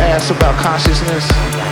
Ask about consciousness.